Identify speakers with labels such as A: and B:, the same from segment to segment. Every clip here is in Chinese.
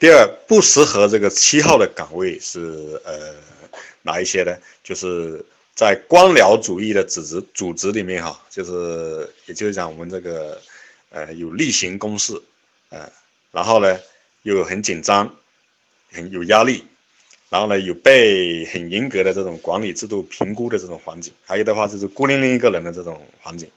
A: 第二，不适合这个七号的岗位是呃哪一些呢？就是在官僚主义的组织组织里面哈，就是也就是讲我们这个呃有例行公事，呃，然后呢又很紧张，很有压力，然后呢有被很严格的这种管理制度评估的这种环境，还有的话就是孤零零一个人的这种环境，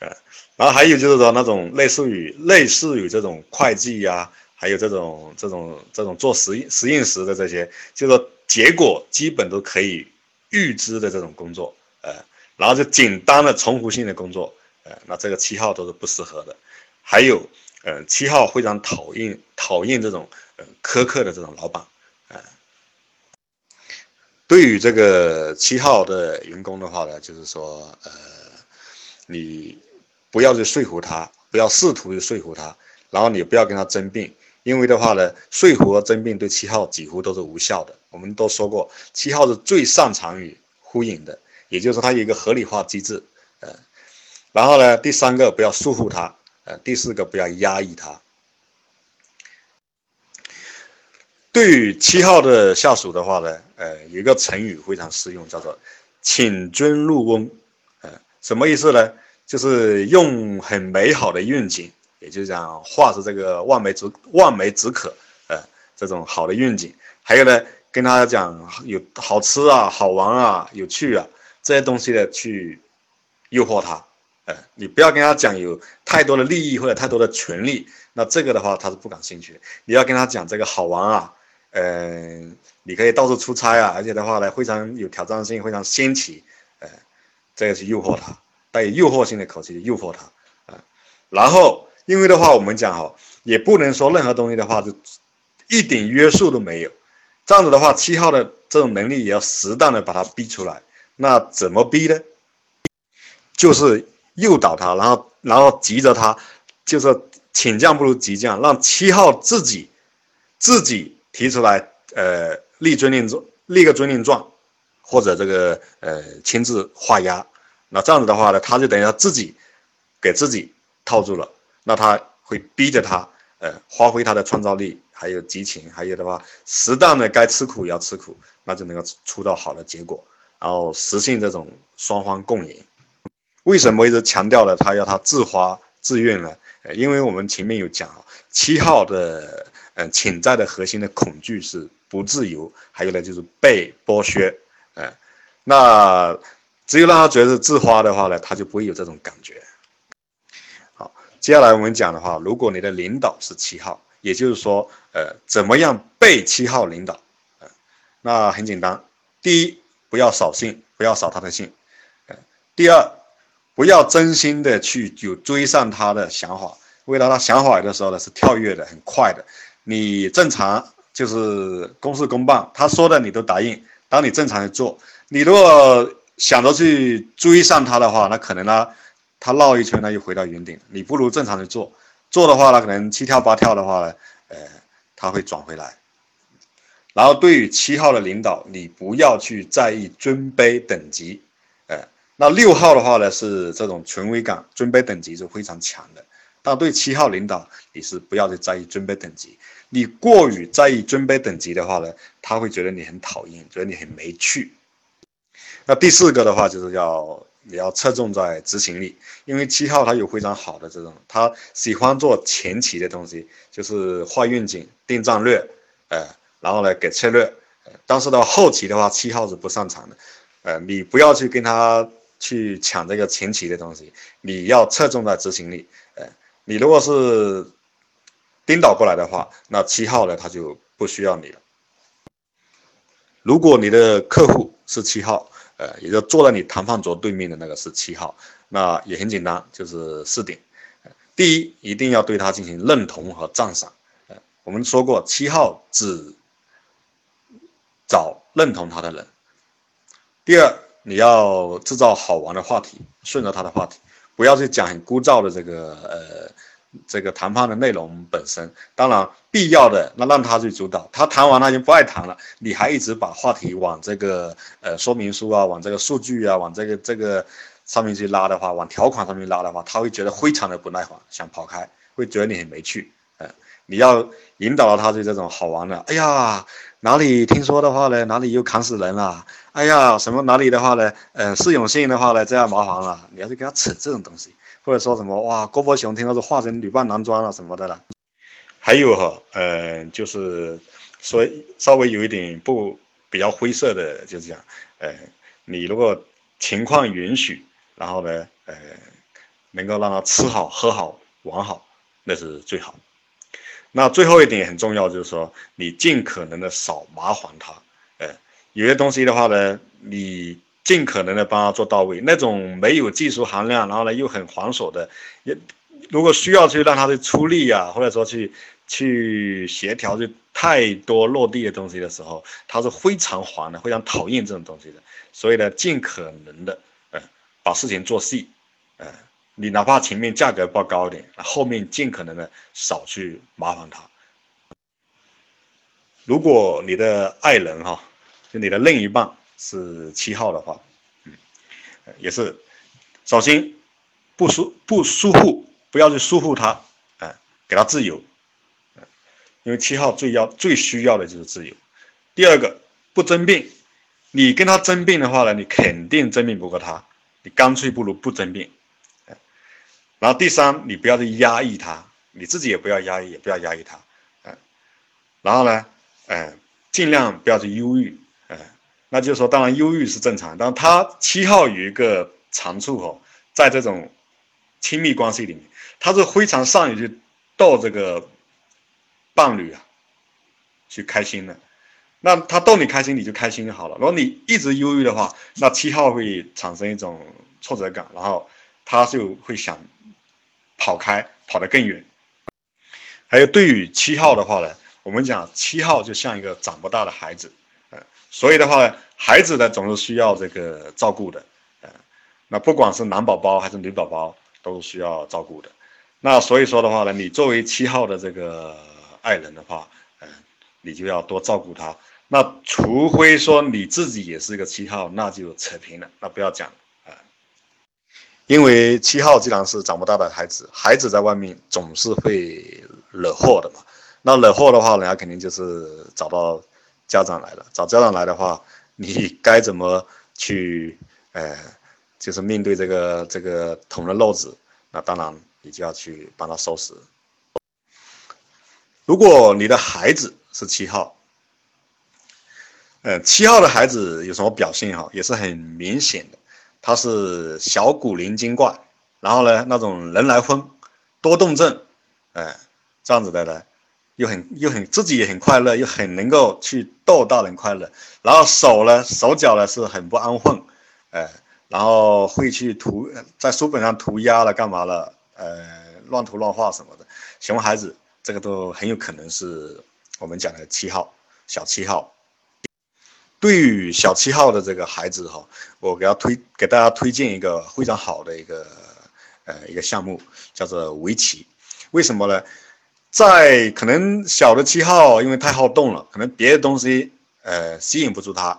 A: 呃，然后还有就是说那种类似于类似于这种会计呀。还有这种这种这种做实实验室的这些，就说结果基本都可以预知的这种工作，呃，然后就简单的重复性的工作，呃，那这个七号都是不适合的。还有，呃，七号非常讨厌讨厌这种呃苛刻的这种老板，呃，对于这个七号的员工的话呢，就是说，呃，你不要去说服他，不要试图去说服他，然后你不要跟他争辩。因为的话呢，说服和争辩对七号几乎都是无效的。我们都说过，七号是最擅长于呼应的，也就是说，它有一个合理化机制。呃，然后呢，第三个不要束缚他，呃，第四个不要压抑他。对于七号的下属的话呢，呃，有一个成语非常适用，叫做“请君入瓮”。呃，什么意思呢？就是用很美好的愿景。也就是讲，画出这个望梅止望梅止渴，呃，这种好的愿景。还有呢，跟他讲有好吃啊、好玩啊、有趣啊这些东西的去诱惑他，呃，你不要跟他讲有太多的利益或者太多的权利，那这个的话他是不感兴趣的。你要跟他讲这个好玩啊，嗯，你可以到处出差啊，而且的话呢非常有挑战性、非常新奇，呃，这个是诱惑他，带有诱惑性的口气诱惑他，啊，然后。因为的话，我们讲哈，也不能说任何东西的话就一点约束都没有。这样子的话，七号的这种能力也要适当的把它逼出来。那怎么逼呢？就是诱导他，然后然后急着他，就是请将不如急将，让七号自己自己提出来，呃，立遵令状，立个遵令状，或者这个呃亲自画押。那这样子的话呢，他就等于他自己给自己套住了。那他会逼着他，呃，发挥他的创造力，还有激情，还有的话，适当的该吃苦也要吃苦，那就能够出到好的结果，然后实现这种双方共赢。为什么一直强调了他要他自发自愿呢？呃，因为我们前面有讲，七号的，嗯，潜在的核心的恐惧是不自由，还有呢就是被剥削，呃，那只有让他觉得自发的话呢，他就不会有这种感觉。接下来我们讲的话，如果你的领导是七号，也就是说，呃，怎么样被七号领导？呃，那很简单，第一，不要扫兴，不要扫他的兴，呃，第二，不要真心的去有追上他的想法，为了他想法有的时候呢是跳跃的很快的，你正常就是公事公办，他说的你都答应，当你正常的做，你如果想着去追上他的话，那可能呢。他绕一圈呢，又回到原点。你不如正常的做，做的话呢，可能七跳八跳的话呢，呃，他会转回来。然后对于七号的领导，你不要去在意尊卑等级，呃，那六号的话呢，是这种权威感、尊卑等级是非常强的。但对七号领导，你是不要去在意尊卑等级。你过于在意尊卑等级的话呢，他会觉得你很讨厌，觉得你很没趣。那第四个的话，就是要。你要侧重在执行力，因为七号他有非常好的这种，他喜欢做前期的东西，就是画愿景、定战略，呃，然后呢给策略，但是到后期的话，七号是不擅长的，呃，你不要去跟他去抢这个前期的东西，你要侧重在执行力，呃，你如果是颠倒过来的话，那七号呢他就不需要你了。如果你的客户是七号。呃，也就坐在你谈判桌对面的那个是七号，那也很简单，就是四点。第一，一定要对他进行认同和赞赏。呃，我们说过，七号只找认同他的人。第二，你要制造好玩的话题，顺着他的话题，不要去讲很枯燥的这个呃。这个谈判的内容本身，当然必要的那让他去主导，他谈完他就不爱谈了，你还一直把话题往这个呃说明书啊，往这个数据啊，往这个这个上面去拉的话，往条款上面拉的话，他会觉得非常的不耐烦，想跑开，会觉得你很没趣，呃，你要引导他对这种好玩的，哎呀，哪里听说的话呢，哪里又砍死人了，哎呀，什么哪里的话呢，嗯，释永信的话呢，这样麻烦了，你要去给他扯这种东西，或者说什么哇，郭伯雄听说是化成女扮男装了什么的了，还有哈，嗯，就是说稍微有一点不比较灰色的，就是讲，呃，你如果情况允许，然后呢，呃。能够让他吃好喝好玩好，那是最好。那最后一点也很重要，就是说你尽可能的少麻烦他。呃，有些东西的话呢，你尽可能的帮他做到位。那种没有技术含量，然后呢又很繁琐的，也如果需要去让他去出力呀，或者说去去协调，就太多落地的东西的时候，他是非常烦的，非常讨厌这种东西的。所以呢，尽可能的，呃，把事情做细，呃。你哪怕前面价格报高一点，后面尽可能的少去麻烦他。如果你的爱人哈，就你的另一半是七号的话，嗯，也是，首先不疏不疏忽，不要去疏忽他，哎，给他自由，嗯因为七号最要最需要的就是自由。第二个不争辩，你跟他争辩的话呢，你肯定争辩不过他，你干脆不如不争辩。然后第三，你不要去压抑他，你自己也不要压抑，也不要压抑他，嗯。然后呢，嗯，尽量不要去忧郁，那就是说，当然忧郁是正常，但他七号有一个长处哦，在这种亲密关系里面，他是非常善于去逗这个伴侣啊，去开心的。那他逗你开心，你就开心就好了。如果你一直忧郁的话，那七号会产生一种挫折感，然后他就会想。跑开，跑得更远。还有对于七号的话呢，我们讲七号就像一个长不大的孩子，所以的话呢，孩子呢总是需要这个照顾的，呃，那不管是男宝宝还是女宝宝都需要照顾的。那所以说的话呢，你作为七号的这个爱人的话，嗯，你就要多照顾他。那除非说你自己也是一个七号，那就扯平了，那不要讲啊。因为七号既然是长不大的孩子，孩子在外面总是会惹祸的嘛。那惹祸的话，人家肯定就是找到家长来了。找家长来的话，你该怎么去？呃，就是面对这个这个捅了漏子，那当然你就要去帮他收拾。如果你的孩子是七号，呃，七号的孩子有什么表现哈，也是很明显的。他是小古灵精怪，然后呢，那种人来疯，多动症，哎，这样子的呢，又很又很自己也很快乐，又很能够去逗大人快乐。然后手呢，手脚呢是很不安分，哎，然后会去涂在书本上涂鸦了，干嘛了？呃，乱涂乱画什么的。熊孩子这个都很有可能是我们讲的七号，小七号。对于小七号的这个孩子哈，我给他推给大家推荐一个非常好的一个呃一个项目，叫做围棋。为什么呢？在可能小的七号因为太好动了，可能别的东西呃吸引不住他。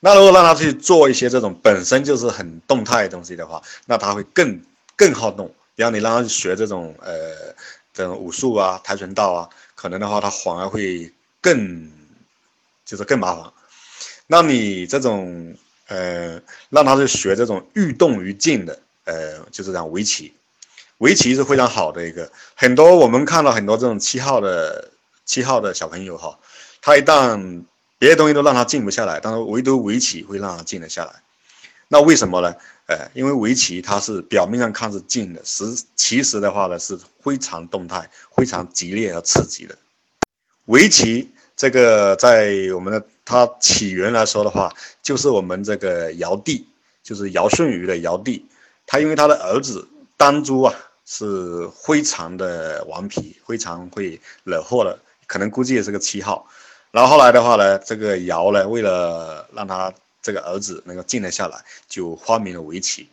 A: 那如果让他去做一些这种本身就是很动态的东西的话，那他会更更好动。比方你让他去学这种呃这种武术啊、跆拳道啊，可能的话他反而会更就是更麻烦。那你这种呃，让他去学这种欲动于静的，呃，就是这样围棋，围棋是非常好的一个。很多我们看到很多这种七号的七号的小朋友哈，他一旦别的东西都让他静不下来，但是唯独围棋会让他静得下来。那为什么呢？呃，因为围棋它是表面上看是静的，实其实的话呢是非常动态、非常激烈和刺激的。围棋这个在我们的。它起源来说的话，就是我们这个尧帝，就是尧舜禹的尧帝。他因为他的儿子丹朱啊，是非常的顽皮，非常会惹祸的，可能估计也是个七号。然后后来的话呢，这个尧呢，为了让他这个儿子能够静得下来，就发明了围棋。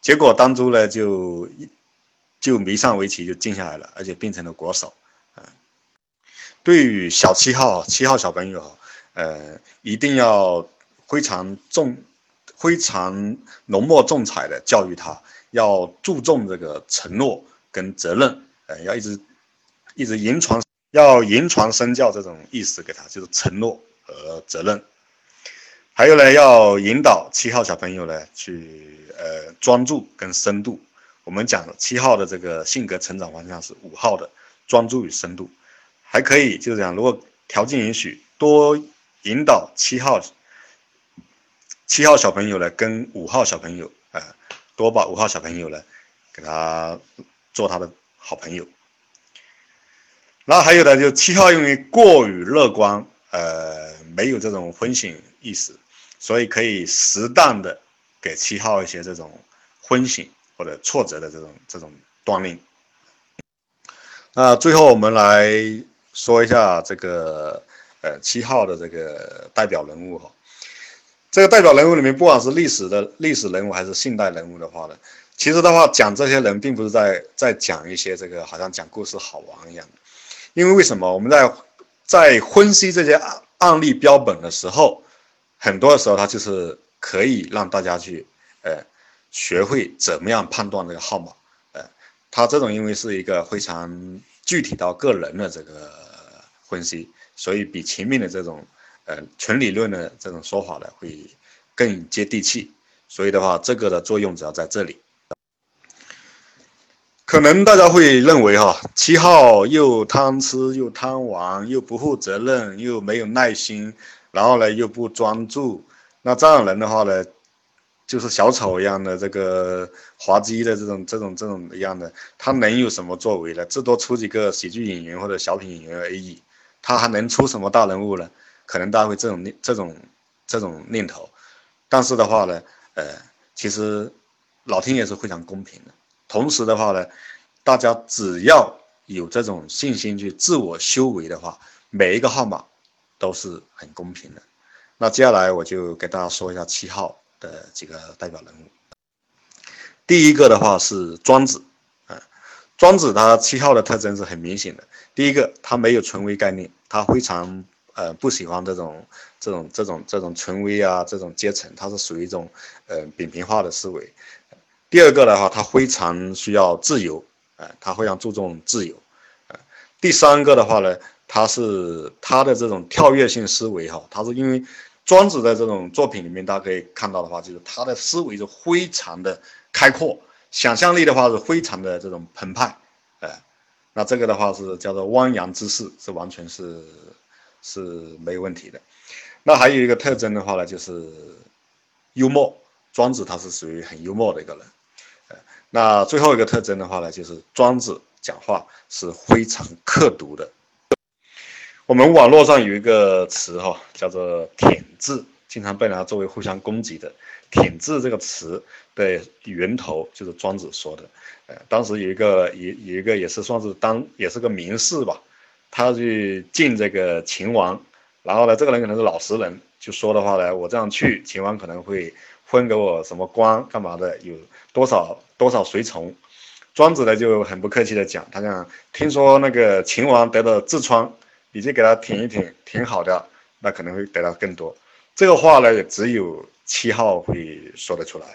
A: 结果当初呢，就就迷上围棋，就静下来了，而且变成了国手。嗯，对于小七号，七号小朋友。呃，一定要非常重、非常浓墨重彩的教育他，要注重这个承诺跟责任，呃，要一直一直言传，要言传身教这种意思给他，就是承诺和责任。还有呢，要引导七号小朋友呢去呃专注跟深度。我们讲七号的这个性格成长方向是五号的专注与深度，还可以就是讲，如果条件允许，多引导七号七号小朋友呢跟五号小朋友，多把五号小朋友呢给他做他的好朋友。然后还有呢，就七号因为过于乐观，呃，没有这种风险意识。所以可以适当的给七号一些这种昏醒或者挫折的这种这种锻炼。那最后我们来说一下这个呃七号的这个代表人物哈。这个代表人物里面，不管是历史的历史人物还是现代人物的话呢，其实的话讲这些人，并不是在在讲一些这个好像讲故事好玩一样的。因为为什么我们在在分析这些案案例标本的时候？很多的时候，它就是可以让大家去，呃，学会怎么样判断这个号码，呃，它这种因为是一个非常具体到个人的这个分析，所以比前面的这种，呃，纯理论的这种说法呢，会更接地气。所以的话，这个的作用主要在这里。可能大家会认为哈，七号又贪吃又贪玩又不负责任又没有耐心。然后呢，又不专注，那这样人的话呢，就是小丑一样的这个滑稽的这种这种这种一样的，他能有什么作为呢？至多出几个喜剧演员或者小品演员而已，他还能出什么大人物呢？可能大家会这种念这种这种念头，但是的话呢，呃，其实老天爷是非常公平的。同时的话呢，大家只要有这种信心去自我修为的话，每一个号码。都是很公平的。那接下来我就给大家说一下七号的几个代表人物。第一个的话是庄子，啊，庄子他七号的特征是很明显的。第一个，他没有权威概念，他非常呃不喜欢这种这种这种这种权威啊，这种阶层，他是属于一种呃扁平化的思维。第二个的话，他非常需要自由，啊，他非常注重自由，啊。第三个的话呢？他是他的这种跳跃性思维哈，他是因为庄子的这种作品里面，大家可以看到的话，就是他的思维是非常的开阔，想象力的话是非常的这种澎湃，呃，那这个的话是叫做汪洋之势，是完全是是没有问题的。那还有一个特征的话呢，就是幽默，庄子他是属于很幽默的一个人，呃那最后一个特征的话呢，就是庄子讲话是非常刻毒的。我们网络上有一个词哈，叫做“舔字”，经常被拿作为互相攻击的。“舔字”这个词的源头就是庄子说的。呃，当时有一个有有一个也是算是当也是个名士吧，他去见这个秦王，然后呢，这个人可能是老实人，就说的话呢，我这样去，秦王可能会分给我什么官干嘛的，有多少多少随从。庄子呢就很不客气的讲，他讲听说那个秦王得了痔疮。你就给他挺一挺，挺好的，那可能会得到更多。这个话呢，也只有七号会说得出来。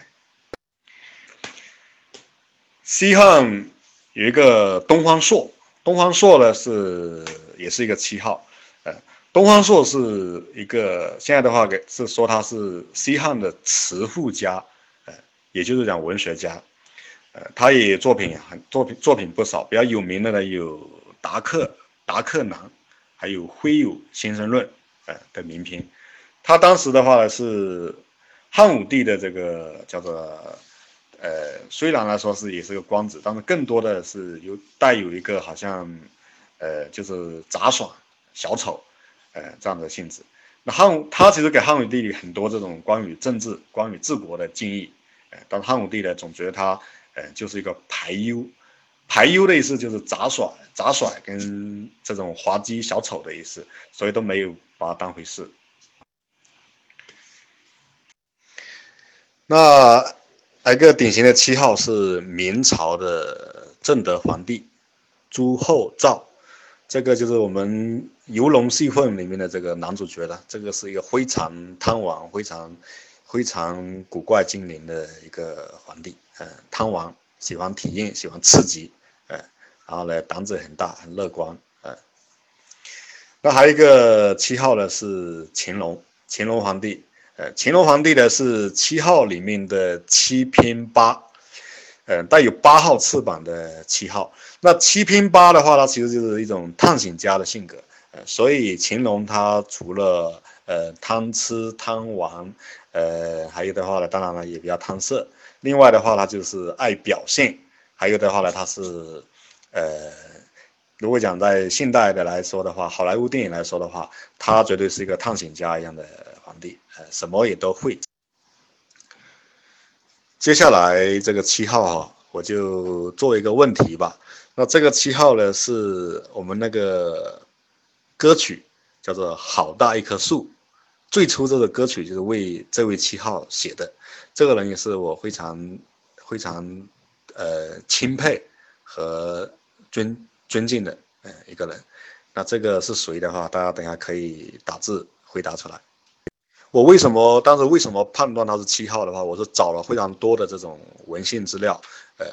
A: 西汉有一个东方朔，东方朔呢是也是一个七号，呃，东方朔是一个现在的话给是说他是西汉的词赋家，呃，也就是讲文学家，呃，他也作品很作品作品不少，比较有名的呢有达克达克南。还有《徽有先生论》呃的名篇，他当时的话呢是汉武帝的这个叫做呃，虽然来说是也是个官子，但是更多的是有带有一个好像呃就是杂耍小丑呃这样的性质。那汉武他其实给汉武帝很多这种关于政治、关于治国的建议，呃，但汉武帝呢总觉得他呃就是一个排忧。排忧的意思就是杂耍、杂耍跟这种滑稽小丑的意思，所以都没有把它当回事。那还有一个典型的七号是明朝的正德皇帝朱厚照，这个就是我们《游龙戏凤》里面的这个男主角了。这个是一个非常贪玩、非常非常古怪精灵的一个皇帝，嗯，贪玩，喜欢体验，喜欢刺激。然后呢胆子很大，很乐观，呃。那还有一个七号呢是乾隆，乾隆皇帝，呃，乾隆皇帝呢是七号里面的七拼八，呃，带有八号翅膀的七号。那七拼八的话，它其实就是一种探险家的性格，呃，所以乾隆他除了呃贪吃贪玩，呃，还有的话呢，当然了也比较贪色。另外的话，他就是爱表现，还有的话呢，他是，呃，如果讲在现代的来说的话，好莱坞电影来说的话，他绝对是一个探险家一样的，呃，什么也都会。接下来这个七号哈，我就做一个问题吧。那这个七号呢，是我们那个歌曲叫做《好大一棵树》，最初这个歌曲就是为这位七号写的。这个人也是我非常非常呃钦佩和尊尊敬的呃一个人。那这个是谁的话，大家等下可以打字回答出来。我为什么当时为什么判断他是七号的话，我是找了非常多的这种文献资料。呃，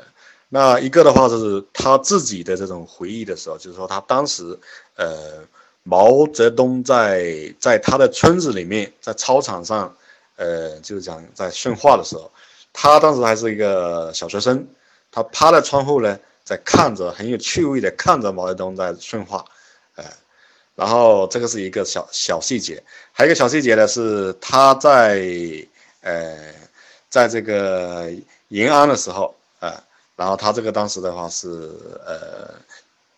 A: 那一个的话就是他自己的这种回忆的时候，就是说他当时呃毛泽东在在他的村子里面，在操场上。呃，就是讲在训话的时候，他当时还是一个小学生，他趴在窗户呢，在看着，很有趣味的看着毛泽东在训话，呃，然后这个是一个小小细节，还有一个小细节呢是他在呃，在这个延安的时候，啊，然后他这个当时的话是呃，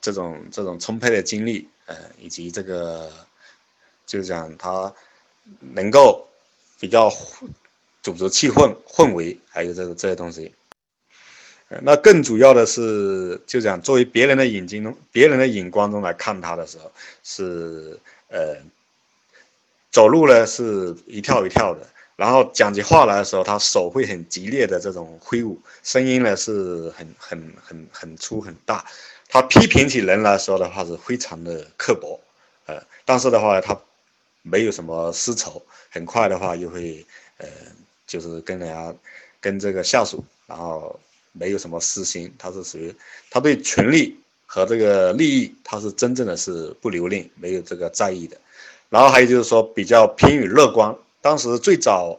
A: 这种这种充沛的精力，呃，以及这个就是讲他能够。比较组织气氛氛围，还有这个这些东西，那更主要的是，就讲作为别人的眼睛中，别人的眼光中来看他的时候，是呃，走路呢是一跳一跳的，然后讲起话来的时候，他手会很激烈的这种挥舞，声音呢是很很很很粗很大，他批评起人来说的话是非常的刻薄，呃，但是的话他。没有什么私仇，很快的话又会，呃，就是跟人家，跟这个下属，然后没有什么私心，他是属于他对权力和这个利益，他是真正的是不留恋，没有这个在意的。然后还有就是说比较偏于乐观。当时最早，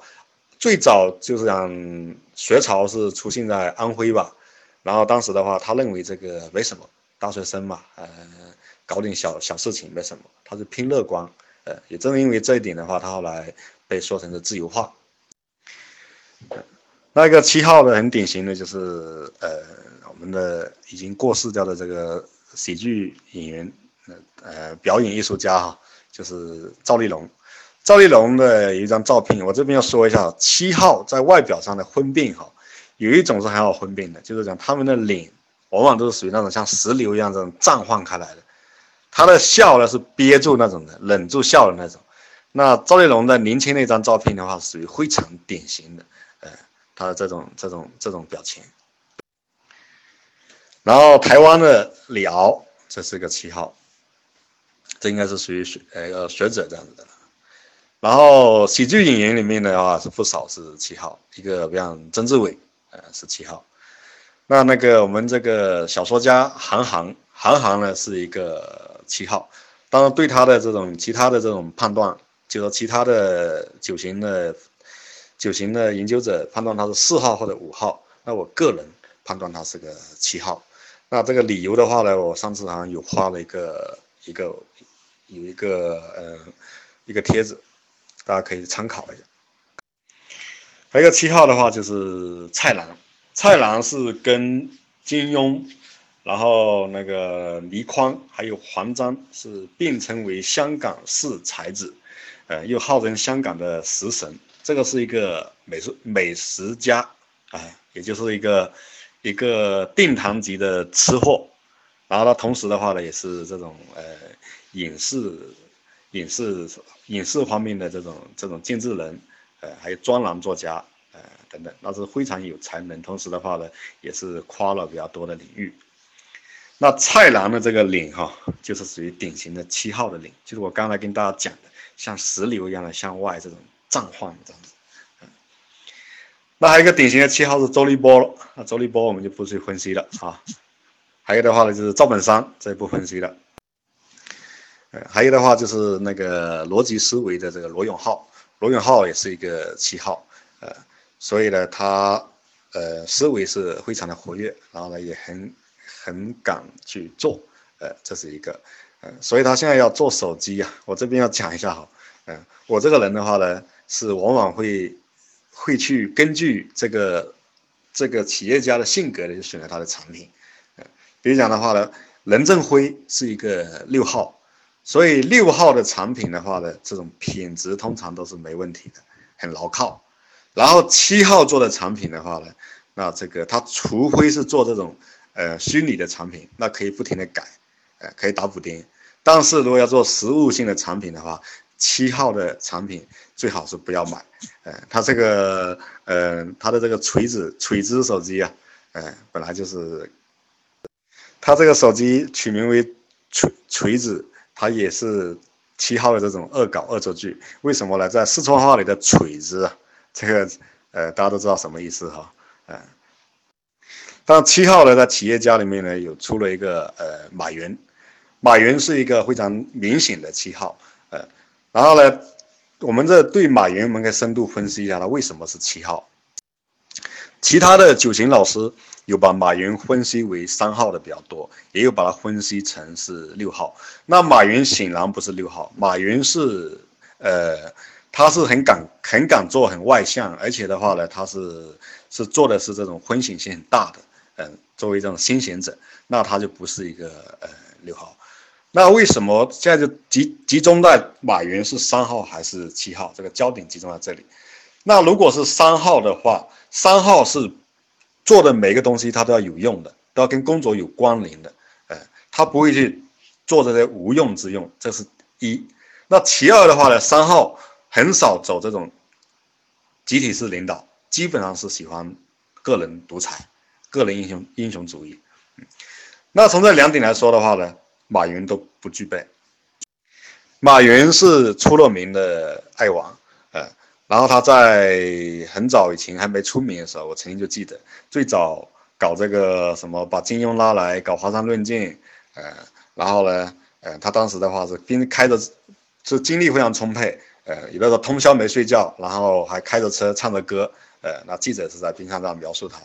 A: 最早就是讲学潮是出现在安徽吧，然后当时的话，他认为这个没什么，大学生嘛，呃，搞点小小事情没什么，他是偏乐观。呃，也正因为这一点的话，他后来被说成是自由化。那个七号的很典型的就是，呃，我们的已经过世掉的这个喜剧演员，呃，表演艺术家哈，就是赵丽蓉。赵丽蓉的有一张照片，我这边要说一下，七号在外表上的婚变哈，有一种是很好分辨的，就是讲他们的脸往往都是属于那种像石榴一样这种绽放开来的。他的笑呢是憋住那种的，忍住笑的那种。那赵丽蓉的年轻那张照片的话，属于非常典型的，他的这种这种这种表情。然后台湾的李敖，这是个七号，这应该是属于学呃学者这样子的。然后喜剧演员里面的话是不少是七号，一个比方曾志伟，呃是七号。那那个我们这个小说家韩寒，韩寒呢是一个。七号，当然对他的这种其他的这种判断，就说其他的九型的九型的研究者判断他是四号或者五号，那我个人判断他是个七号。那这个理由的话呢，我上次好像有发了一个一个有一个呃一个帖子，大家可以参考一下。还有一个七号的话就是蔡澜，蔡澜是跟金庸。然后那个倪匡还有黄沾是并称为香港四才子，呃，又号称香港的食神。这个是一个美食美食家，啊，也就是一个一个殿堂级的吃货。然后他同时的话呢，也是这种呃影视影视影视方面的这种这种建制人，呃，还有专栏作家，呃等等，那是非常有才能。同时的话呢，也是跨了比较多的领域。那蔡澜的这个领哈，就是属于典型的七号的领，就是我刚才跟大家讲的，像石榴一样的向外这种绽放这样子。那还有一个典型的七号是周立波了，那周立波我们就不去分析了啊。还有的话呢就是赵本山，这不分析了。还有的话就是那个逻辑思维的这个罗永浩，罗永浩也是一个七号，呃，所以呢他呃思维是非常的活跃，然后呢也很很敢去做，呃，这是一个，呃，所以他现在要做手机呀，我这边要讲一下哈，嗯，我这个人的话呢是往往会会去根据这个这个企业家的性格呢，就选择他的产品，呃，比如讲的话呢，任正非是一个六号。所以六号的产品的话呢，这种品质通常都是没问题的，很牢靠。然后七号做的产品的话呢，那这个它除非是做这种呃虚拟的产品，那可以不停的改，呃可以打补丁。但是如果要做实物性的产品的话，七号的产品最好是不要买。呃，它这个呃它的这个锤子锤子手机啊，呃本来就是，它这个手机取名为锤锤子。它也是七号的这种恶搞恶作剧，为什么呢？在四川话里的“锤子”，这个呃大家都知道什么意思哈，嗯。但七号呢，在企业家里面呢，有出了一个呃马云，马云是一个非常明显的七号，然后呢，我们这对马云我们可以深度分析一下，他为什么是七号？其他的九型老师。有把马云分析为三号的比较多，也有把它分析成是六号。那马云显然不是六号，马云是，呃，他是很敢、很敢做、很外向，而且的话呢，他是是做的是这种风险性很大的，嗯，作为这种先行者，那他就不是一个呃六号。那为什么现在就集集中在马云是三号还是七号？这个焦点集中在这里。那如果是三号的话，三号是。做的每个东西，他都要有用的，都要跟工作有关联的，呃，他不会去做这些无用之用，这是一。那其二的话呢，三号很少走这种集体式领导，基本上是喜欢个人独裁、个人英雄英雄主义。那从这两点来说的话呢，马云都不具备。马云是出了名的爱玩。呃然后他在很早以前还没出名的时候，我曾经就记得最早搞这个什么把金庸拉来搞华山论剑，呃，然后呢，呃，他当时的话是边开着，是精力非常充沛，呃，有的时候通宵没睡觉，然后还开着车唱着歌，呃，那记者是在冰山上描述他，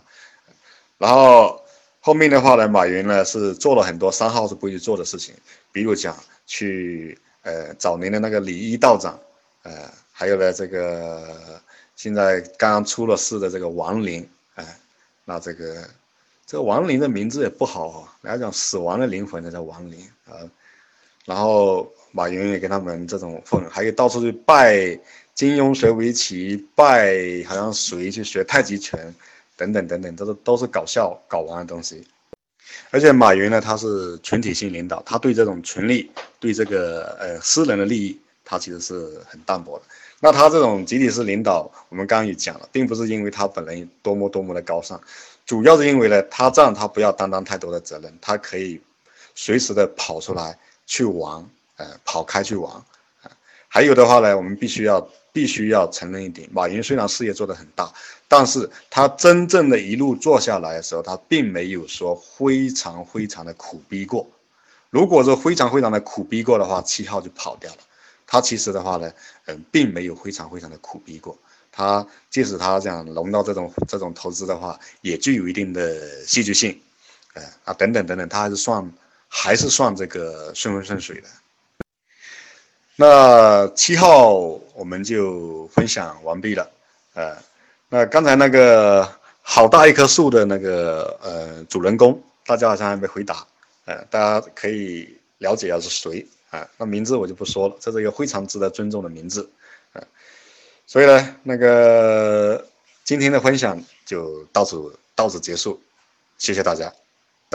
A: 然后后面的话呢，马云呢是做了很多三号是不会去做的事情，比如讲去呃早年的那个李一道长，呃。还有呢，这个现在刚刚出了事的这个王林，哎，那这个这个王林的名字也不好哈，人家讲死亡的灵魂那叫王林啊。然后马云也跟他们这种混，还有到处去拜金庸学围棋，拜好像谁去学太极拳，等等等等，都是都是搞笑搞玩的东西。而且马云呢，他是群体性领导，他对这种权力，对这个呃私人的利益，他其实是很淡薄的。那他这种集体式领导，我们刚刚也讲了，并不是因为他本人多么多么的高尚，主要是因为呢，他这样他不要担当太多的责任，他可以随时的跑出来去玩，呃，跑开去玩，啊，还有的话呢，我们必须要必须要承认一点，马云虽然事业做得很大，但是他真正的一路做下来的时候，他并没有说非常非常的苦逼过，如果说非常非常的苦逼过的话，七号就跑掉了。他其实的话呢，嗯，并没有非常非常的苦逼过。他即使他这样融到这种这种投资的话，也具有一定的戏剧性，呃啊等等等等，他还是算还是算这个顺风顺水的。那七号我们就分享完毕了，呃，那刚才那个好大一棵树的那个呃主人公，大家好像还没回答，呃，大家可以了解一下是谁。啊，那名字我就不说了，这是一个非常值得尊重的名字，啊，所以呢，那个今天的分享就到此到此结束，谢谢大家。